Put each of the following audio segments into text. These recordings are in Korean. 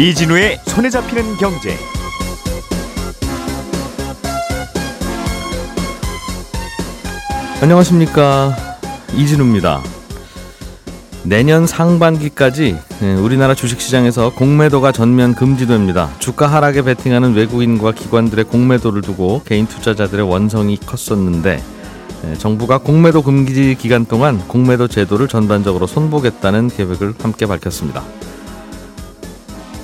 이진우의 손에 잡히는 경제. 안녕하십니까 이진우입니다. 내년 상반기까지 예, 우리나라 주식시장에서 공매도가 전면 금지됩니다. 주가 하락에 베팅하는 외국인과 기관들의 공매도를 두고 개인 투자자들의 원성이 컸었는데 예, 정부가 공매도 금지 기간 동안 공매도 제도를 전반적으로 손보겠다는 계획을 함께 밝혔습니다.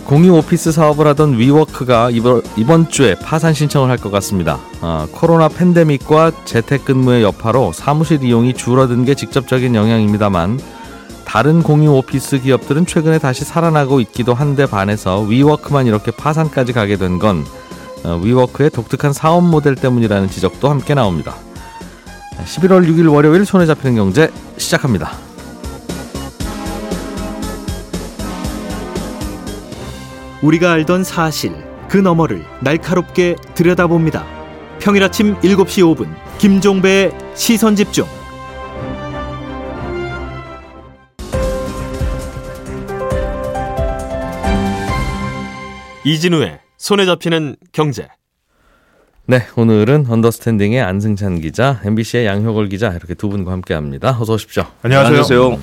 공유 오피스 사업을 하던 위워크가 이번, 이번 주에 파산 신청을 할 것 같습니다. 아, 코로나 팬데믹과 재택근무의 여파로 사무실 이용이 줄어든 게 직접적인 영향입니다만 다른 공유 오피스 기업들은 최근에 다시 살아나고 있기도 한데 반해서 위워크만 이렇게 파산까지 가게 된건 어, 위워크의 독특한 사업 모델 때문이라는 지적도 함께 나옵니다. 11월 6일 월요일 손에 잡히는 경제 시작합니다. 우리가 알던 사실 그 너머를 날카롭게 들여다봅니다. 평일 아침 7시 5분 김종배의 시선 집중. 이진우의 손에 잡히는 경제. 네, 오늘은 언더스탠딩의 안승찬 기자, MBC의 양효걸 기자 이렇게 두 분과 함께합니다. 어서 오십시오. 안녕하세요.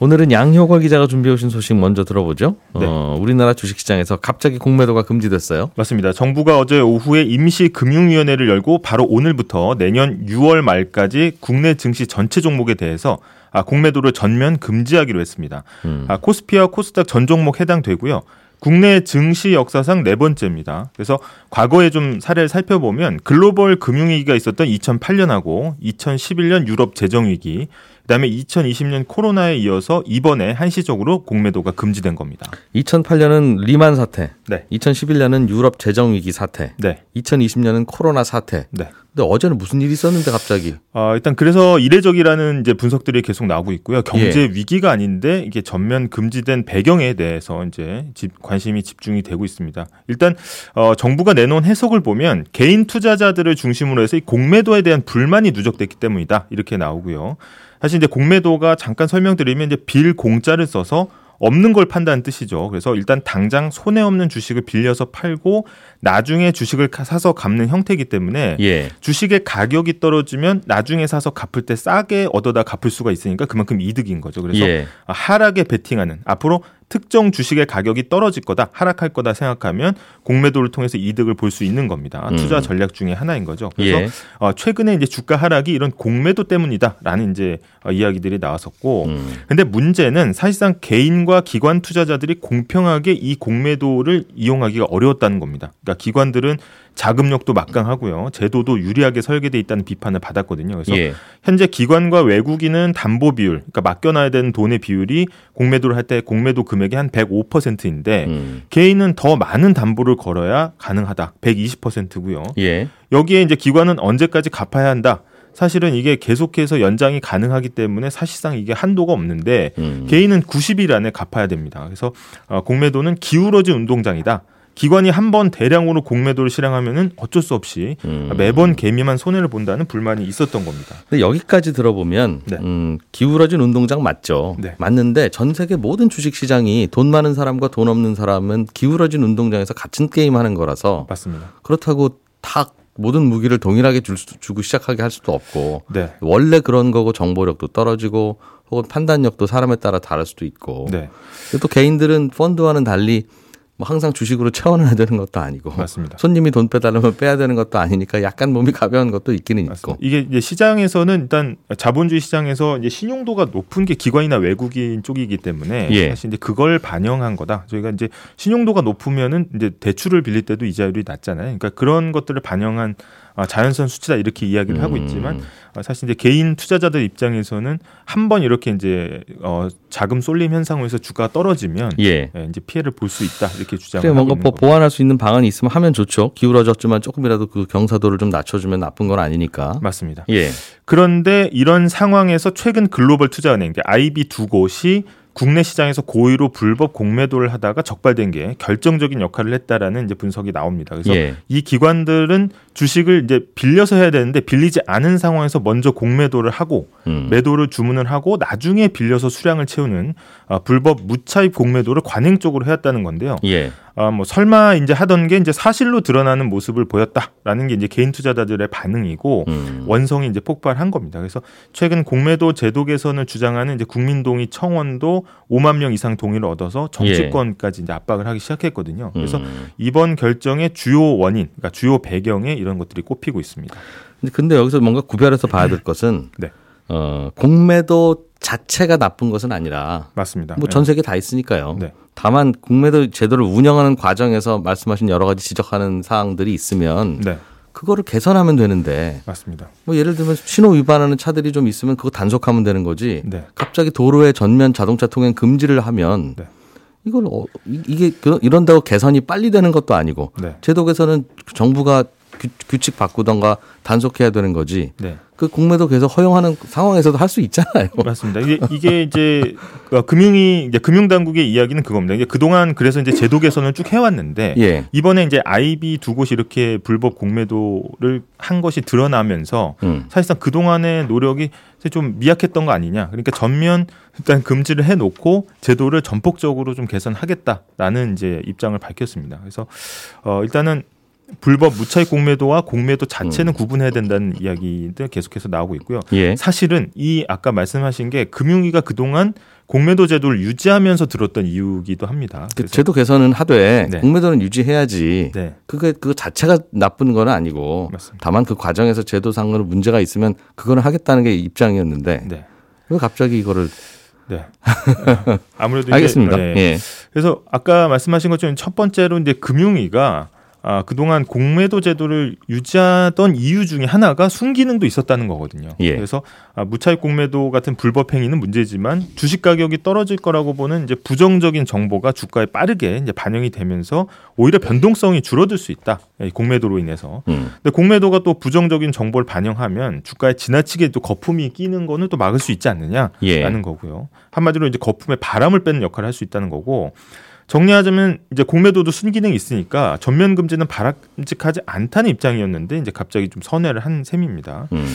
오늘은 양효걸 기자가 준비해 오신 소식 먼저 들어보죠. 네. 어, 우리나라 주식시장에서 갑자기 공매도가 금지됐어요. 맞습니다. 정부가 어제 오후에 임시금융위원회를 열고 바로 오늘부터 내년 6월 말까지 국내 증시 전체 종목에 대해서 아, 공매도를 전면 금지하기로 했습니다. 음. 아, 코스피와 코스닥 전 종목 해당되고요. 국내 증시 역사상 네 번째입니다. 그래서 과거에 좀 사례를 살펴보면 글로벌 금융위기가 있었던 2008년하고 2011년 유럽 재정위기, 그다음에 2020년 코로나에 이어서 이번에 한시적으로 공매도가 금지된 겁니다. 2008년은 리만 사태, 네. 2011년은 유럽 재정 위기 사태, 네. 2020년은 코로나 사태. 네. 근데 어제는 무슨 일이 있었는데 갑자기? 어, 일단 그래서 이례적이라는 이제 분석들이 계속 나오고 있고요. 경제 예. 위기가 아닌데 이게 전면 금지된 배경에 대해서 이제 집, 관심이 집중이 되고 있습니다. 일단 어, 정부가 내놓은 해석을 보면 개인 투자자들을 중심으로 해서 이 공매도에 대한 불만이 누적됐기 때문이다 이렇게 나오고요. 사실 이제 공매도가 잠깐 설명드리면 이제 빌 공짜를 써서 없는 걸 판다는 뜻이죠. 그래서 일단 당장 손해 없는 주식을 빌려서 팔고 나중에 주식을 가- 사서 갚는 형태이기 때문에 예. 주식의 가격이 떨어지면 나중에 사서 갚을 때 싸게 얻어다 갚을 수가 있으니까 그만큼 이득인 거죠. 그래서 예. 하락에 베팅하는 앞으로 특정 주식의 가격이 떨어질 거다, 하락할 거다 생각하면 공매도를 통해서 이득을 볼 수 있는 겁니다. 음. 투자 전략 중에 하나인 거죠. 그래서 예. 어, 최근에 이제 주가 하락이 이런 공매도 때문이다라는 이제 어, 이야기들이 나왔었고, 음. 근데 문제는 사실상 개인과 기관 투자자들이 공평하게 이 공매도를 이용하기가 어려웠다는 겁니다. 그러니까 기관들은 자금력도 막강하고요, 제도도 유리하게 설계돼 있다는 비판을 받았거든요. 그래서 예. 현재 기관과 외국인은 담보 비율, 그러니까 맡겨놔야 되는 돈의 비율이 공매도를 할 때 공매도 금액의 한 105%인데 음. 개인은 더 많은 담보를 걸어야 가능하다. 120%고요. 예. 여기에 이제 기관은 언제까지 갚아야 한다. 사실은 이게 계속해서 연장이 가능하기 때문에 사실상 이게 한도가 없는데 음. 개인은 90일 안에 갚아야 됩니다. 그래서 어, 공매도는 기울어진 운동장이다. 기관이 한 번 대량으로 공매도를 실행하면은 어쩔 수 없이 음. 매번 개미만 손해를 본다는 불만이 있었던 겁니다. 근데 여기까지 들어보면 네. 음, 기울어진 운동장 맞죠. 네. 맞는데 전 세계 모든 주식 시장이 돈 많은 사람과 돈 없는 사람은 기울어진 운동장에서 같은 게임 하는 거라서 맞습니다. 그렇다고 다 모든 무기를 동일하게 줄 수, 주고 시작하게 할 수도 없고 네. 원래 그런 거고 정보력도 떨어지고 혹은 판단력도 사람에 따라 다를 수도 있고 네. 또 개인들은 펀드와는 달리 뭐 항상 주식으로 채워놔야 되는 것도 아니고 맞습니다. 손님이 돈 빼달라면 빼야 되는 것도 아니니까 약간 몸이 가벼운 것도 있기는 있고 맞습니다. 이게 이제 시장에서는 일단 자본주의 시장에서 이제 신용도가 높은 게 기관이나 외국인 쪽이기 때문에 예. 사실 이제 그걸 반영한 거다. 저희가 이제 신용도가 높으면은 이제 대출을 빌릴 때도 이자율이 낮잖아요. 그러니까 그런 것들을 반영한 아, 자연선 수치다 이렇게 이야기를 하고 음. 있지만 아, 사실 이제 개인 투자자들 입장에서는 한 번 이렇게 이제 어, 자금 쏠림 현상으로 해서 주가가 떨어지면 예. 예, 이제 피해를 볼 수 있다 이렇게 주장을 그래 하고 뭔가 뭐. 보완할 수 있는 방안이 있으면 하면 좋죠. 기울어졌지만 조금이라도 그 경사도를 좀 낮춰주면 나쁜 건 아니니까. 맞습니다. 예. 그런데 이런 상황에서 최근 글로벌 투자은행 IB 두 곳이 국내 시장에서 고의로 불법 공매도를 하다가 적발된 게 결정적인 역할을 했다라는 이제 분석이 나옵니다. 그래서 예. 이 기관들은 주식을 이제 빌려서 해야 되는데 빌리지 않은 상황에서 먼저 공매도를 하고 음. 매도를 주문을 하고 나중에 빌려서 수량을 채우는 아, 불법 무차입 공매도를 관행적으로 해왔다는 건데요. 예. 아, 뭐 설마 이제 하던 게 이제 사실로 드러나는 모습을 보였다라는 게 이제 개인 투자자들의 반응이고 음. 원성이 이제 폭발한 겁니다. 그래서 최근 공매도 제도 개선을 주장하는 이제 국민동의 청원도 5만 명 이상 동의를 얻어서 정치권까지 이제 압박을 하기 시작했거든요. 그래서 음. 이번 결정의 주요 원인, 그러니까 주요 배경에 이런 것들이 꼽히고 있습니다. 근데- 여기서 뭔가 구별해서 봐야 될 것은 네. 어, 공매도 자체가 나쁜 것은 아니라 맞습니다. 뭐 네. 전 세계 다 있으니까요. 네. 다만 공매도 제도를 운영하는 과정에서 말씀하신 여러 가지 지적하는 사항들이 있으면 네, 그거를 개선하면 되는데 맞습니다. 뭐 예를 들면 신호 위반하는 차들이 좀 있으면 그거 단속하면 되는 거지. 네. 갑자기 도로에 전면 자동차 통행 금지를 하면 네. 이걸 어, 이- 이게 그- 이런다고 개선이 빨리 되는 것도 아니고 네. 제도 개선은 정부가 규, 규칙 바꾸던가 단속해야 되는 거지. 네. 그 공매도 계속 허용하는 상황에서도 할 수 있잖아요. 맞습니다. 이게, 이게 이제 그 금융이 이제 금융 당국의 이야기는 그겁니다. 이게 그동안 그래서 이제 제도 개선을 쭉 해왔는데 예. 이번에 이제 IB 두 곳이 이렇게 불법 공매도를 한 것이 드러나면서 음. 사실상 그 동안의 노력이 좀 미약했던 거 아니냐. 그러니까 전면 일단 금지를 해놓고 제도를 전폭적으로 좀 개선하겠다라는 이제 입장을 밝혔습니다. 그래서 어 일단은 불법 무차익 공매도와 공매도 자체는 구분해야 된다는 이야기들 계속해서 나오고 있고요. 예. 사실은 이 아까 말씀하신 게 금융위가 그동안 공매도 제도를 유지하면서 들었던 이유기도 합니다. 그 제도 개선은 하되 네. 공매도는 유지해야지. 네, 그게 그거 자체가 나쁜 건 아니고 맞습니다. 다만 그 과정에서 제도상으로 문제가 있으면 그거는 하겠다는 게 입장이었는데 네, 왜 갑자기 이거를 네. 아무래도 알겠습니다. 네. 예. 그래서 아까 말씀하신 것처럼 첫 번째로 이제 금융위가 아, 그동안 공매도 제도를 유지하던 이유 중에 하나가 순기능도 있었다는 거거든요. 예. 그래서 아, 무차익 공매도 같은 불법 행위는 문제지만 주식 가격이 떨어질 거라고 보는 이제 부정적인 정보가 주가에 빠르게 이제 반영이 되면서 오히려 변동성이 줄어들 수 있다. 이 공매도로 인해서. 음. 근데 공매도가 또 부정적인 정보를 반영하면 주가에 지나치게 또 거품이 끼는 거는 또 막을 수 있지 않느냐라는 예. 거고요. 한마디로 이제 거품에 바람을 빼는 역할을 할 수 있다는 거고 정리하자면 이제 공매도도 순기능이 있으니까 전면 금지는 바람직하지 않다는 입장이었는데 이제 갑자기 좀 선회를 한 셈입니다. 음.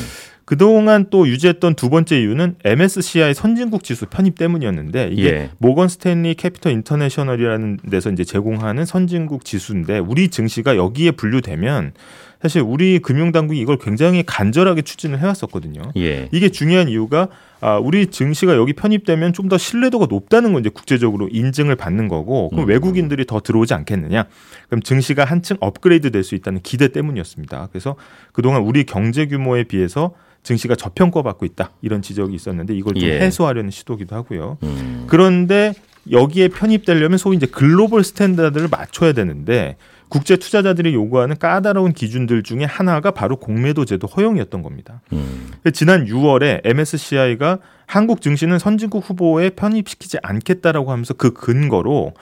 그동안 또 유지했던 두 번째 이유는 MSCI 선진국 지수 편입 때문이었는데 이게 예. 모건 스탠리 캐피털 인터내셔널이라는 데서 이제 제공하는 선진국 지수인데 우리 증시가 여기에 분류되면 사실 우리 금융당국이 이걸 굉장히 간절하게 추진을 해왔었거든요. 예. 이게 중요한 이유가 아, 우리 증시가 여기 편입되면 좀 더 신뢰도가 높다는 건 이제 국제적으로 인증을 받는 거고 그럼 음. 외국인들이 더 들어오지 않겠느냐? 그럼 증시가 한층 업그레이드 될 수 있다는 기대 때문이었습니다. 그래서 그동안 우리 경제 규모에 비해서 증시가 저평가받고 있다 이런 지적이 있었는데 이걸 좀 예. 해소하려는 시도기도 하고요. 음. 그런데 여기에 편입되려면 소위 이제 global standard를 맞춰야 되는데 국제 투자자들이 요구하는 까다로운 기준들 중에 하나가 바로 공매도 제도 허용이었던 겁니다. 음. 지난 6월에 MSCI가 한국 증시는 선진국 후보에 편입시키지 않겠다라고 하면서 그 근거로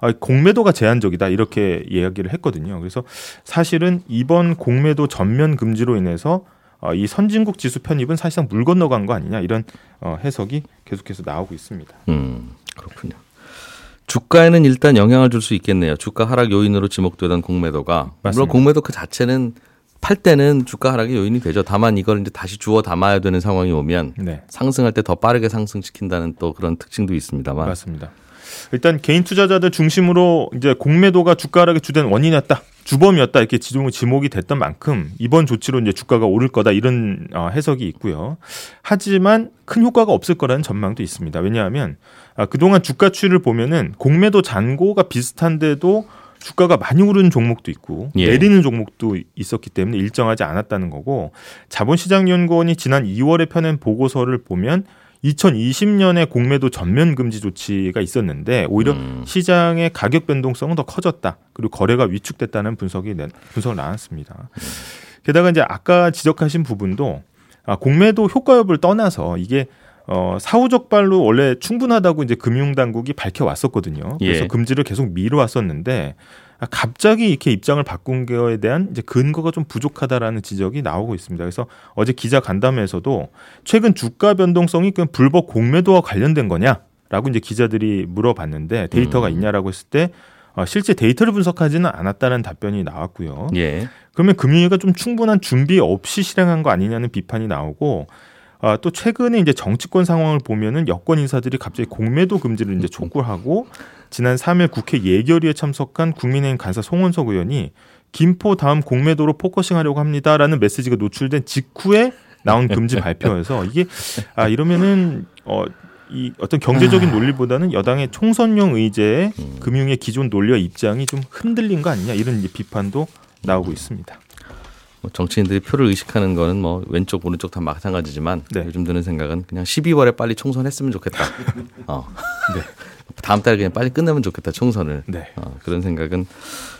아, 공매도가 제한적이다 이렇게 이야기를 했거든요. 그래서 사실은 이번 공매도 전면 금지로 인해서 어, 이 선진국 지수 편입은 사실상 물 건너간 거 아니냐 이런 어, 해석이 계속해서 나오고 있습니다. 음, 그렇군요. 주가에는 일단 영향을 줄 수 있겠네요. 주가 하락 요인으로 지목되던 공매도가 물론 맞습니다. 공매도 그 자체는 팔 때는 주가 하락의 요인이 되죠. 다만 이걸 이제 다시 주워 담아야 되는 상황이 오면 네. 상승할 때 더 빠르게 상승시킨다는 또 그런 특징도 있습니다만. 맞습니다. 일단 개인 투자자들 중심으로 이제 공매도가 주가 하락의 주된 원인이었다. 주범이었다 이렇게 지목이 됐던 만큼 이번 조치로 이제 주가가 오를 거다 이런 어, 해석이 있고요. 하지만 큰 효과가 없을 거라는 전망도 있습니다. 왜냐하면 아, 그동안 주가 추이를 보면은 공매도 잔고가 비슷한데도 주가가 많이 오르는 종목도 있고 예. 내리는 종목도 있었기 때문에 일정하지 않았다는 거고 자본시장연구원이 지난 2월에 펴낸 보고서를 보면 2020년에 공매도 전면 금지 조치가 있었는데 오히려 음. 시장의 가격 변동성은 더 커졌다. 그리고 거래가 위축됐다는 분석이 내- 분석을 나왔습니다. 게다가 이제 아까 지적하신 부분도 아, 공매도 효과 여부를 떠나서 이게 어, 사후적발로 원래 충분하다고 이제 금융당국이 밝혀왔었거든요. 그래서 예. 금지를 계속 미뤄왔었는데 아, 갑자기 이렇게 입장을 바꾼 거에 대한 이제 근거가 좀 부족하다라는 지적이 나오고 있습니다. 그래서 어제 기자 간담회에서도 최근 주가 변동성이 그 불법 공매도와 관련된 거냐? 라고 이제 기자들이 물어봤는데 데이터가 음. 있냐라고 했을 때 어, 실제 데이터를 분석하지는 않았다는 답변이 나왔고요. 예. 그러면 금융위가 좀 충분한 준비 없이 실행한 거 아니냐는 비판이 나오고 아, 또 최근에 이제 정치권 상황을 보면은 여권 인사들이 갑자기 공매도 금지를 이제 촉구를 하고 지난 3일 국회 예결위에 참석한 국민의힘 간사 송원석 의원이 김포 다음 공매도로 포커싱하려고 합니다라는 메시지가 노출된 직후에 나온 금지 발표여서 이게 아 이러면은 어. 이 어떤 경제적인 논리보다는 여당의 총선용 의제에 금융의 기존 논리와 입장이 좀 흔들린 거 아니냐 이런 비판도 나오고 있습니다. 뭐 정치인들이 표를 의식하는 거는 뭐 왼쪽 오른쪽 다 마찬가지지만 네. 요즘 드는 생각은 그냥 12월에 빨리 총선했으면 좋겠다. 어. 다음 달에 그냥 빨리 끝내면 좋겠다 총선을. 네. 어, 그런 생각은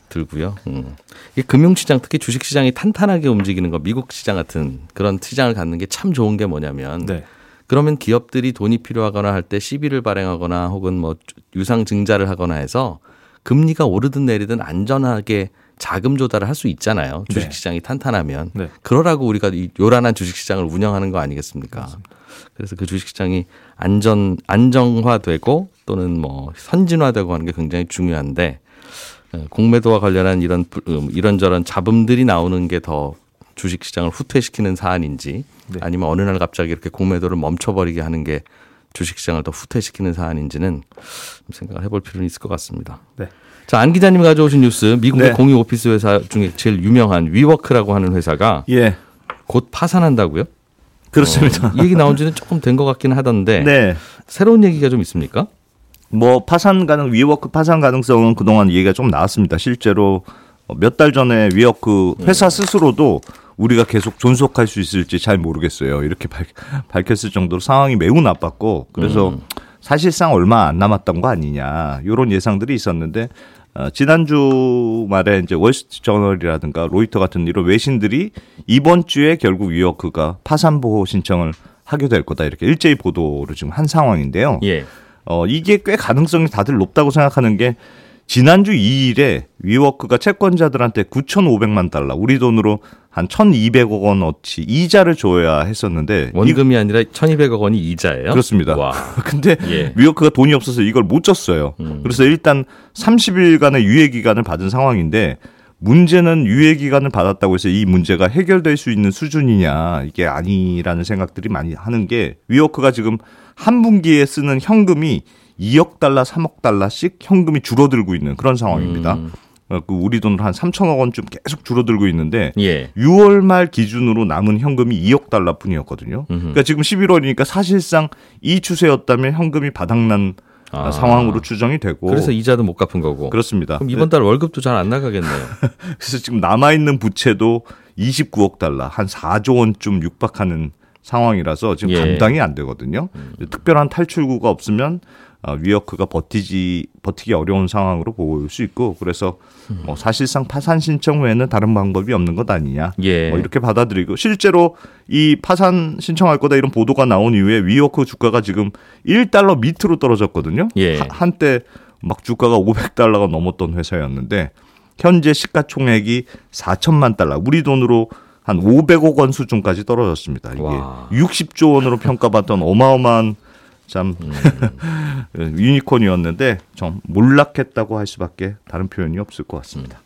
들고요. 음. 이 금융시장 특히 주식시장이 탄탄하게 움직이는 거 미국 시장 같은 그런 시장을 갖는 게 참 좋은 게 뭐냐면 네. 그러면 기업들이 돈이 필요하거나 할 때 시비를 발행하거나 혹은 뭐 유상 증자를 하거나 해서 금리가 오르든 내리든 안전하게 자금 조달을 할 수 있잖아요. 네. 주식시장이 탄탄하면. 네. 그러라고 우리가 이 요란한 주식시장을 운영하는 거 아니겠습니까? 그래서 그 주식시장이 안전 안정화되고 또는 뭐 선진화되고 하는 게 굉장히 중요한데 어, 공매도와 관련한 이런 부- 음, 이런저런 잡음들이 나오는 게 더 주식시장을 후퇴시키는 사안인지 네. 아니면 어느 날 갑자기 이렇게 공매도를 멈춰버리게 하는 게 주식시장을 더 후퇴시키는 사안인지는 좀 생각을 해볼 필요는 있을 것 같습니다. 네. 자, 안 기자님이 가져오신 뉴스 미국의 네. 공유 오피스 회사 중에 제일 유명한 위워크라고 하는 회사가 예, 곧 파산한다고요? 그렇습니다. 어, 이 얘기 나온 지는 조금 된 것 같기는 하던데 네. 새로운 얘기가 좀 있습니까? 뭐 파산 가능 위워크 파산 가능성은 그동안 얘기가 좀 나왔습니다. 실제로 몇 달 전에 위워크 회사 스스로도 우리가 계속 존속할 수 있을지 잘 모르겠어요. 이렇게 밝, 밝혔을 정도로 상황이 매우 나빴고 그래서 사실상 얼마 안 남았던 거 아니냐 이런 예상들이 있었는데 어, 지난주 말에 이제 월스트저널이라든가 로이터 같은 이런 외신들이 이번 주에 결국 위워크가 파산 보호 신청을 하게 될 거다 이렇게 일제히 보도를 지금 한 상황인데요. 예. 어, 이게 꽤 가능성이 다들 높다고 생각하는 게 지난주 2일에 위워크가 채권자들한테 9,500만 달러, 우리 돈으로 한 1,200억 원어치 이자를 줘야 했었는데 원금이 아니라 1,200억 원이 이자예요? 그렇습니다. 와. 이- 근데 예. 위워크가 돈이 없어서 이걸 못 줬어요. 음. 그래서 일단 30일간의 유예 기간을 받은 상황인데 문제는 유예 기간을 받았다고 해서 이 문제가 해결될 수 있는 수준이냐 이게 아니라는 생각들이 많이 하는 게 위워크가 지금 한 분기에 쓰는 현금이 2억 달러, 3억 달러씩 현금이 줄어들고 있는 그런 상황입니다. 음. 어, 그 우리 돈으로 한 3천억 원쯤 계속 줄어들고 있는데 예. 6월 말 기준으로 남은 현금이 2억 달러뿐이었거든요. 음흠. 그러니까 지금 11월이니까 사실상 이 추세였다면 현금이 바닥난 아. 상황으로 추정이 되고 그래서 이자도 못 갚은 거고. 그렇습니다. 그럼 이번 달 월급도 잘 안 나가겠네요. 그래서 지금 남아 있는 부채도 29억 달러, 한 4조 원쯤 육박하는 상황이라서 지금 예. 감당이 안 되거든요. 특별한 탈출구가 없으면 어, 위어크가 버티지 버티기 어려운 상황으로 볼수 있고 그래서 뭐 사실상 파산 신청 외에는 다른 방법이 없는 것 아니냐. 예. 뭐 이렇게 받아들이고 실제로 이 파산 신청할 거다 이런 보도가 나온 이후에 위워크 주가가 지금 1달러 밑으로 떨어졌거든요. 예. 하- 한때 막 주가가 500달러가 넘었던 회사였는데 현재 시가총액이 4천만 달러, 우리 돈으로 한 500억 원 수준까지 떨어졌습니다. 이게 와. 60조 원으로 평가받던 어마어마한 참 유니콘이었는데 좀 몰락했다고 할 수밖에 다른 표현이 없을 것 같습니다.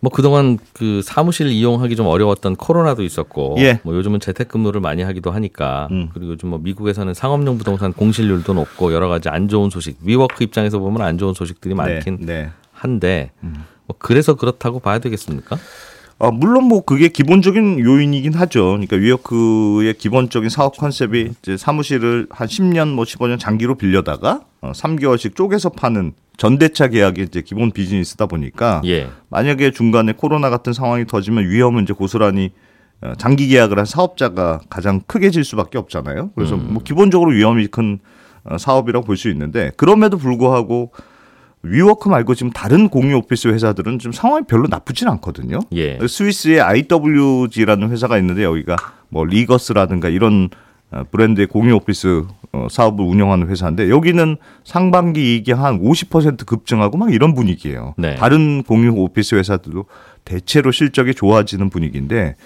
뭐 그동안 그 사무실 이용하기 좀 어려웠던 코로나도 있었고 예. 뭐 요즘은 재택근무를 많이 하기도 하니까 음. 그리고 요즘 뭐 미국에서는 상업용 부동산 공실률도 높고 여러 가지 안 좋은 소식 위워크 입장에서 보면 안 좋은 소식들이 많긴 네, 네. 한데 뭐 그래서 그렇다고 봐야 되겠습니까? 어, 물론 뭐 그게 기본적인 요인이긴 하죠. 그러니까 위어크의 기본적인 사업 컨셉이 이제 사무실을 한 10년 뭐 15년 장기로 빌려다가 어, 3개월씩 쪼개서 파는 전대차 계약이 이제 기본 비즈니스다 보니까 예. 만약에 중간에 코로나 같은 상황이 터지면 위험은 이제 고스란히 어, 장기 계약을 한 사업자가 가장 크게 질 수밖에 없잖아요. 그래서 뭐 기본적으로 위험이 큰 어, 사업이라고 볼 수 있는데 그럼에도 불구하고 위워크 말고 지금 다른 공유 오피스 회사들은 지금 상황이 별로 나쁘진 않거든요. 예. 스위스의 IWG라는 회사가 있는데 여기가 뭐 리거스라든가 이런 어, 브랜드의 공유 오피스 어, 사업을 운영하는 회사인데 여기는 상반기 이익이 한 50% 급증하고 막 이런 분위기예요. 네. 다른 공유 오피스 회사들도 대체로 실적이 좋아지는 분위기인데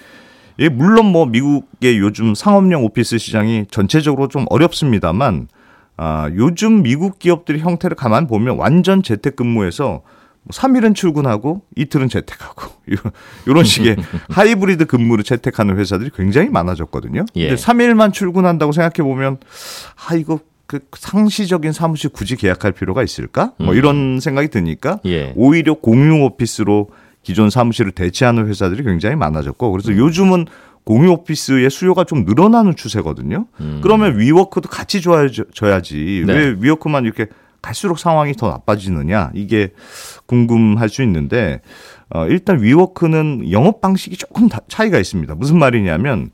예, 물론 뭐 미국의 요즘 상업용 오피스 시장이 전체적으로 좀 어렵습니다만 아, 요즘 미국 기업들의 형태를 가만 보면 완전 재택근무에서 3일은 출근하고 이틀은 재택하고 이런, 이런 식의 하이브리드 근무를 채택하는 회사들이 굉장히 많아졌거든요. 예. 근데 3일만 출근한다고 생각해 보면 아 이거 그 상시적인 사무실 굳이 계약할 필요가 있을까? 뭐 음. 이런 생각이 드니까 예. 오히려 공유 오피스로 기존 사무실을 대체하는 회사들이 굉장히 많아졌고 음. 그래서 요즘은 공유 오피스의 수요가 좀 늘어나는 추세거든요. 그러면 위워크도 같이 좋아져야지. 음. 네. 왜 위워크만 이렇게 갈수록 상황이 더 나빠지느냐 이게 궁금할 수 있는데 어, 일단 위워크는 영업 방식이 조금 다- 차이가 있습니다. 무슨 말이냐면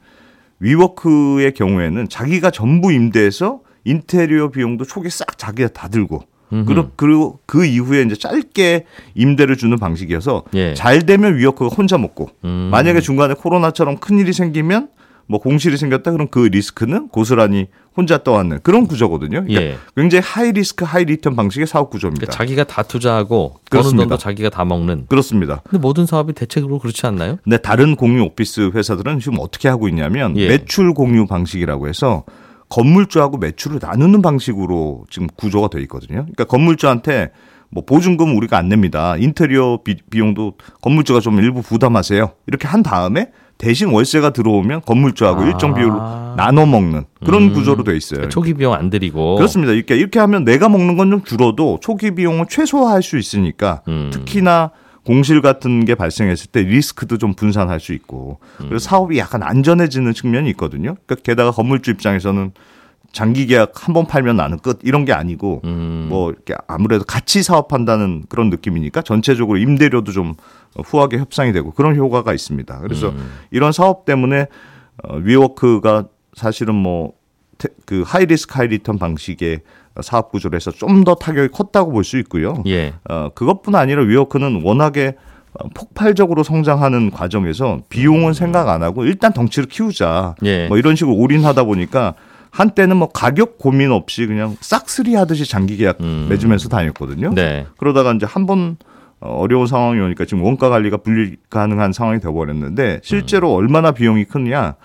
위워크의 경우에는 자기가 전부 임대해서 인테리어 비용도 초기 싹 자기가 다 들고 그리고, 그리고 그 이후에 이제 짧게 임대를 주는 방식이어서 예. 잘 되면 위워크가 혼자 먹고 음. 만약에 중간에 코로나처럼 큰 일이 생기면 뭐 공실이 생겼다 그럼 그 리스크는 고스란히 혼자 떠안는 그런 구조거든요. 그러니까 예. 굉장히 high risk high return 방식의 사업 구조입니다. 그러니까 자기가 다 투자하고 버는 그렇습니다. 돈도 자기가 다 먹는. 그렇습니다. 근데 모든 사업이 대체적으로 그렇지 않나요? 근데 다른 공유 오피스 회사들은 지금 어떻게 하고 있냐면 예. 매출 공유 방식이라고 해서 건물주하고 매출을 나누는 방식으로 지금 구조가 돼 있거든요. 그러니까 건물주한테 뭐 보증금 우리가 안 냅니다. 인테리어 비, 비용도 건물주가 좀 일부 부담하세요. 이렇게 한 다음에 대신 월세가 들어오면 건물주하고 아. 일정 비율로 나눠 먹는 그런 음. 구조로 돼 있어요. 그러니까 초기 비용 안 들이고. 그렇습니다. 이렇게 이렇게 하면 내가 먹는 건 좀 줄어도 초기 비용을 최소화할 수 있으니까 음. 특히나 공실 같은 게 발생했을 때 리스크도 좀 분산할 수 있고 음. 그래서 사업이 약간 안전해지는 측면이 있거든요. 그러니까 게다가 건물주 입장에서는 장기 계약 한 번 팔면 나는 끝 이런 게 아니고 음. 뭐 이렇게 아무래도 같이 사업한다는 그런 느낌이니까 전체적으로 임대료도 좀 후하게 협상이 되고 그런 효과가 있습니다. 그래서 음. 이런 사업 때문에 어, 위워크가 사실은 뭐 그 high risk high return 방식의 사업 구조로 해서 좀 더 타격이 컸다고 볼 수 있고요. 예. 어, 그것뿐 아니라 위워크는 워낙에 어, 폭발적으로 성장하는 과정에서 비용은 생각 안 하고 일단 덩치를 키우자. 예. 뭐 이런 식으로 올인하다 보니까 한때는 뭐 가격 고민 없이 그냥 싹쓸이 하듯이 장기 계약 음. 맺으면서 다녔거든요. 네. 그러다가 이제 한 번 어려운 상황이 오니까 지금 원가 관리가 불가능한 상황이 되어버렸는데 실제로 얼마나 비용이 크냐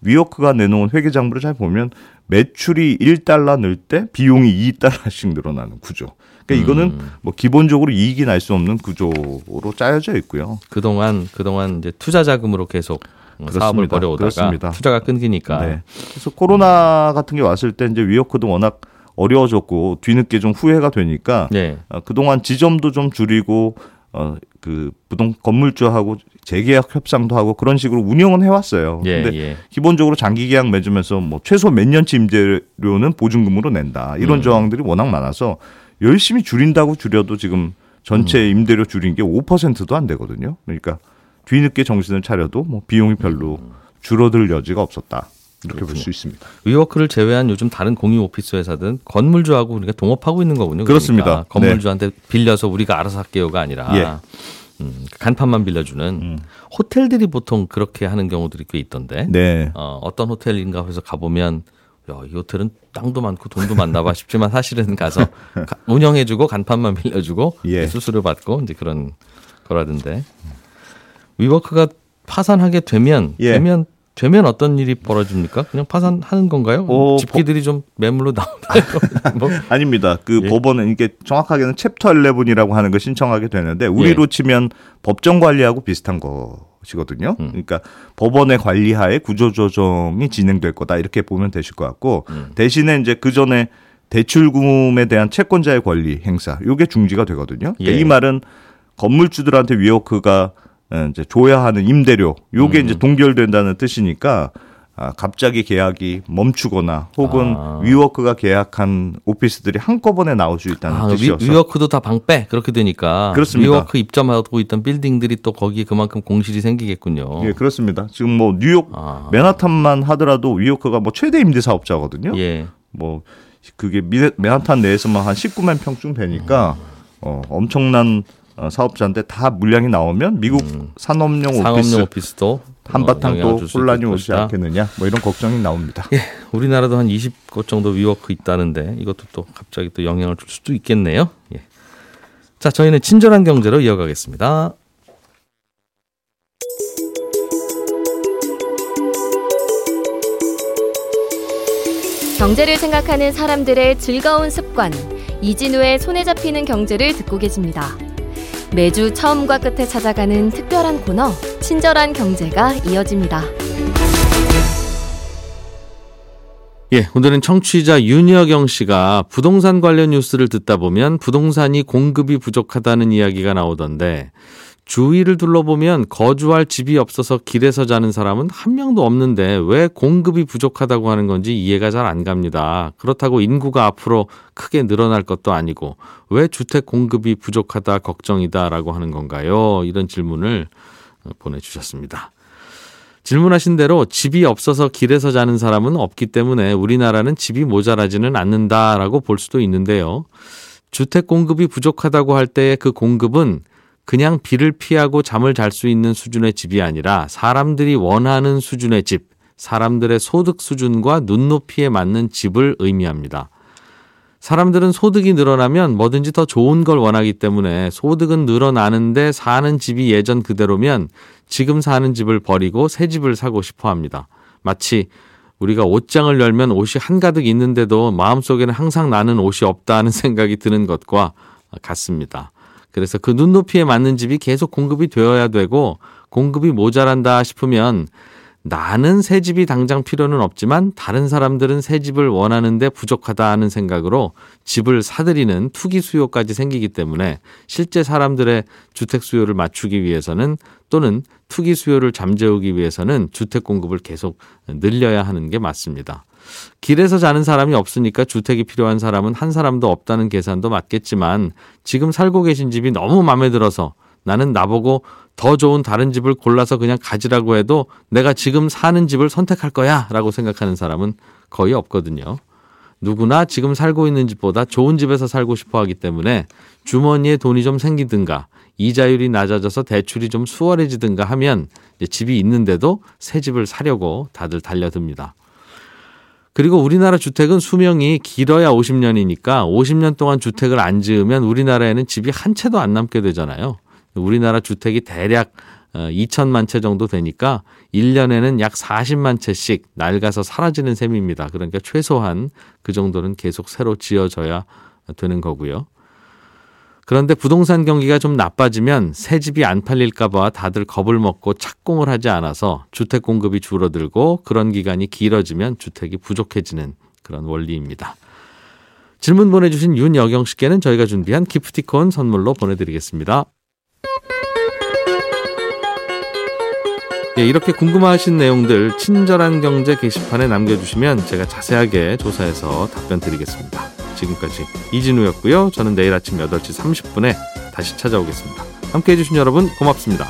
위워크가 내놓은 회계 장부를 잘 보면 매출이 1달러 늘 때 비용이 2달러씩 늘어나는 구조. 그러니까 이거는 뭐 기본적으로 이익이 날 수 없는 구조로 짜여져 있고요. 그동안 그동안 이제 투자 자금으로 계속 사업을 그렇습니다. 벌여오다가 그렇습니다. 투자가 끊기니까 네. 그래서 코로나 같은 게 왔을 때 이제 위워크도 워낙 어려워졌고 뒤늦게 좀 후회가 되니까 네. 어, 그동안 지점도 좀 줄이고 어, 그 부동 건물주하고 재계약 협상도 하고 그런 식으로 운영은 해왔어요. 예, 근데 예. 기본적으로 장기 계약 맺으면서 뭐 최소 몇 년치 임대료는 보증금으로 낸다 이런 음. 조항들이 워낙 많아서 열심히 줄인다고 줄여도 지금 전체 음. 임대료 줄인 게 5%도 안 되거든요. 그러니까 뒤늦게 정신을 차려도 뭐 비용이 별로 음. 줄어들 여지가 없었다 이렇게 볼 수 있습니다. 위워크를 제외한 요즘 다른 공유 오피스 회사들은 건물주하고 우리가 동업하고 있는 거군요. 그렇습니다. 그러니까 건물주한테 빌려서 우리가 알아서 할게요가 아니라 예. 음, 간판만 빌려주는 호텔들이 보통 그렇게 하는 경우들이 꽤 있던데. 네. 어, 어떤 호텔인가 해서 가보면 야, 이 호텔은 땅도 많고 돈도 많나 봐 싶지만 사실은 가서 가- 운영해주고 간판만 빌려주고 예. 수수료 받고 이제 그런 거라던데. 위워크가 파산하게 되면 예. 되면 되면 어떤 일이 벌어집니까? 그냥 파산하는 건가요? 어, 집기들이 좀 매물로 나오나요? 뭐 아닙니다. 그 예. 법원은 이게 정확하게는 챕터 11이라고 하는 걸 신청하게 되는데 우리로 예. 치면 법정 관리하고 비슷한 것이거든요. 음. 그러니까 법원의 관리하에 구조조정이 진행될 거다 이렇게 보면 되실 것 같고 음. 대신에 이제 그 전에 대출금에 대한 채권자의 권리 행사 요게 중지가 되거든요. 그러니까 예. 이 말은 건물주들한테 위워크가 어, 이제 줘야 하는 임대료 요게 음. 이제 동결된다는 뜻이니까 아, 갑자기 계약이 멈추거나 혹은 아. 위워크가 계약한 오피스들이 한꺼번에 나올 수 있다는 아, 위, 뜻이어서 위워크도 다 방빼 그렇게 되니까 그렇습니다. 위워크 입점하고 있던 빌딩들이 또 거기에 그만큼 공실이 생기겠군요. 예, 그렇습니다. 지금 뭐 뉴욕 아. 맨하탄만 하더라도 위워크가 뭐 최대 임대 사업자거든요. 예. 뭐 그게 미- 맨하탄 내에서만 한 19만 평쯤 되니까 어, 엄청난 어, 사업자인데 다 물량이 나오면 미국 산업용 오피스 상업용 오피스 도 한바탕 어, 또 혼란이 오지 것이다. 않겠느냐 뭐 이런 걱정이 나옵니다. 예, 우리나라도 한 20곳 정도 위워크 있다는데 이것도 또 갑자기 또 영향을 줄 수도 있겠네요. 예. 자, 저희는 친절한 경제로 이어가겠습니다. 경제를 생각하는 사람들의 즐거운 습관, 이진우의 손에 잡히는 경제를 듣고 계십니다. 매주 처음과 끝에 찾아가는 특별한 코너, 친절한 경제가 이어집니다. 예, 오늘은 청취자 윤여경 씨가 부동산 관련 뉴스를 듣다 보면 부동산이 공급이 부족하다는 이야기가 나오던데 주위를 둘러보면 거주할 집이 없어서 길에서 자는 사람은 한 명도 없는데 왜 공급이 부족하다고 하는 건지 이해가 잘 안 갑니다. 그렇다고 인구가 앞으로 크게 늘어날 것도 아니고 왜 주택 공급이 부족하다 걱정이다라고 하는 건가요? 이런 질문을 보내주셨습니다. 질문하신 대로 집이 없어서 길에서 자는 사람은 없기 때문에 우리나라는 집이 모자라지는 않는다라고 볼 수도 있는데요. 주택 공급이 부족하다고 할 때의 그 공급은 그냥 비를 피하고 잠을 잘 수 있는 수준의 집이 아니라 사람들이 원하는 수준의 집, 사람들의 소득 수준과 눈높이에 맞는 집을 의미합니다. 사람들은 소득이 늘어나면 뭐든지 더 좋은 걸 원하기 때문에 소득은 늘어나는데 사는 집이 예전 그대로면 지금 사는 집을 버리고 새 집을 사고 싶어 합니다. 마치 우리가 옷장을 열면 옷이 한가득 있는데도 마음속에는 항상 나는 옷이 없다는 생각이 드는 것과 같습니다. 그래서 그 눈높이에 맞는 집이 계속 공급이 되어야 되고 공급이 모자란다 싶으면 나는 새 집이 당장 필요는 없지만 다른 사람들은 새 집을 원하는데 부족하다 하는 생각으로 집을 사들이는 투기 수요까지 생기기 때문에 실제 사람들의 주택 수요를 맞추기 위해서는 또는 투기 수요를 잠재우기 위해서는 주택 공급을 계속 늘려야 하는 게 맞습니다. 길에서 자는 사람이 없으니까 주택이 필요한 사람은 한 사람도 없다는 계산도 맞겠지만 지금 살고 계신 집이 너무 마음에 들어서 나는 나보고 더 좋은 다른 집을 골라서 그냥 가지라고 해도 내가 지금 사는 집을 선택할 거야 라고 생각하는 사람은 거의 없거든요. 누구나 지금 살고 있는 집보다 좋은 집에서 살고 싶어 하기 때문에 주머니에 돈이 좀 생기든가 이자율이 낮아져서 대출이 좀 수월해지든가 하면 집이 있는데도 새 집을 사려고 다들 달려듭니다. 그리고 우리나라 주택은 수명이 길어야 50년이니까 50년 동안 주택을 안 지으면 우리나라에는 집이 한 채도 안 남게 되잖아요. 우리나라 주택이 대략 2천만 어, 채 정도 되니까 1년에는 약 40만 채씩 낡아서 사라지는 셈입니다. 그러니까 최소한 그 정도는 계속 새로 지어져야 되는 거고요. 그런데 부동산 경기가 좀 나빠지면 새 집이 안 팔릴까봐 다들 겁을 먹고 착공을 하지 않아서 주택 공급이 줄어들고 그런 기간이 길어지면 주택이 부족해지는 그런 원리입니다. 질문 보내주신 윤여경 씨께는 저희가 준비한 기프티콘 선물로 보내드리겠습니다. 예, 이렇게 궁금하신 내용들 친절한 경제 게시판에 남겨주시면 제가 자세하게 조사해서 답변 드리겠습니다. 지금까지 이진우였고요. 저는 내일 아침 8시 30분에 다시 찾아오겠습니다. 함께 해주신 여러분 고맙습니다.